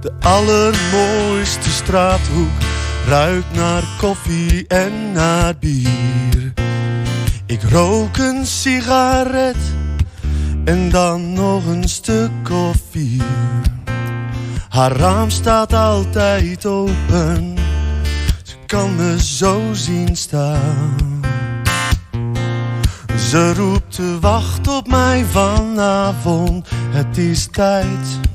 De allermooiste straathoek ruikt naar koffie en naar bier. Ik rook een sigaret en dan nog een stuk of vier. Haar raam staat altijd open, ze kan me zo zien staan. Ze roept te wacht op mij vanavond, het is tijd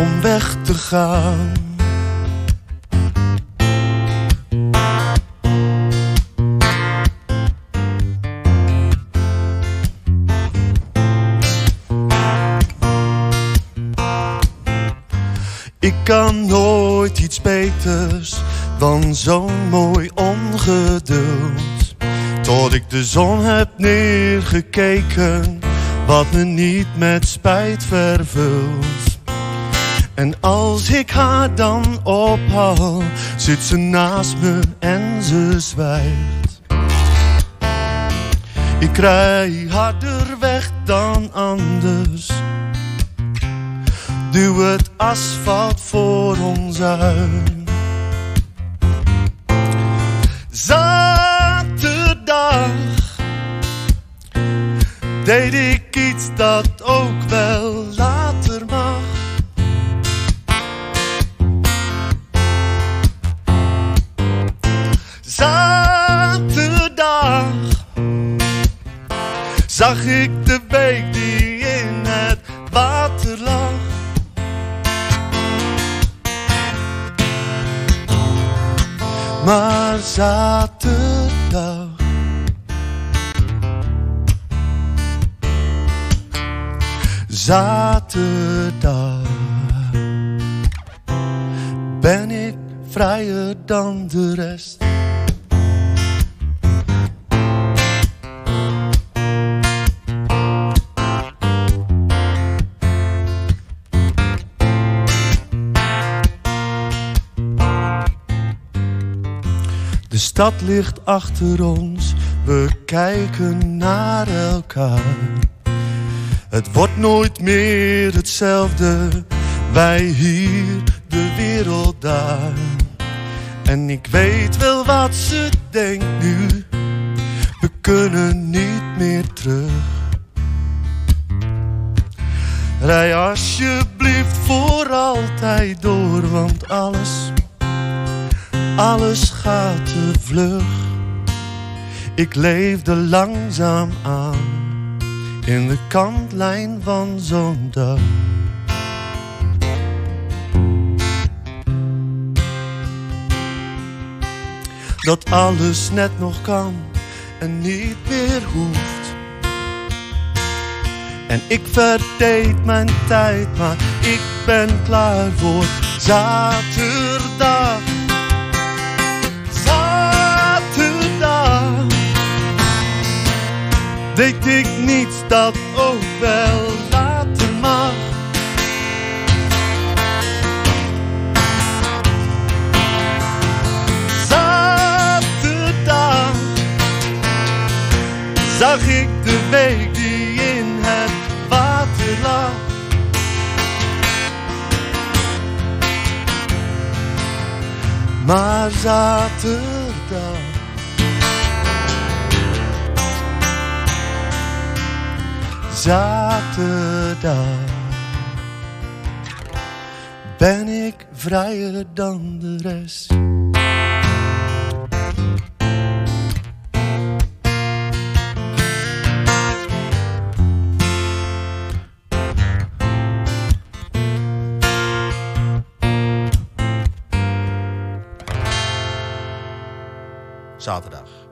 om weg te gaan. Ik kan nooit iets beters dan zo'n mooi ongeduld. Tot ik de zon heb neergekeken, wat me niet met spijt vervult. En als ik haar dan ophaal, zit ze naast me en ze zwijgt. Ik rij harder weg dan anders. Duw het asfalt voor ons uit. Zaterdag deed ik iets dat ook Zaterdag zag ik de week die in het water lag. Maar zaterdag Zaterdag Ben ik vrijer dan de rest stad ligt achter ons, we kijken naar elkaar. Het wordt nooit meer hetzelfde, wij hier, de wereld daar. En ik weet wel wat ze denkt nu, we kunnen niet meer terug. Rij alsjeblieft voor altijd door, want alles alles gaat te vlug. Ik leefde langzaam aan in de kantlijn van zo'n dag. Dat alles net nog kan en niet meer hoeft. En ik verdeed mijn tijd, maar ik ben klaar voor. Zaterdag Deed ik niets dat ook wel later mag. Zaterdag Zag ik de week die in het water lag. Maar zaterdag Zaterdag Ben ik vrijer dan de rest Zaterdag.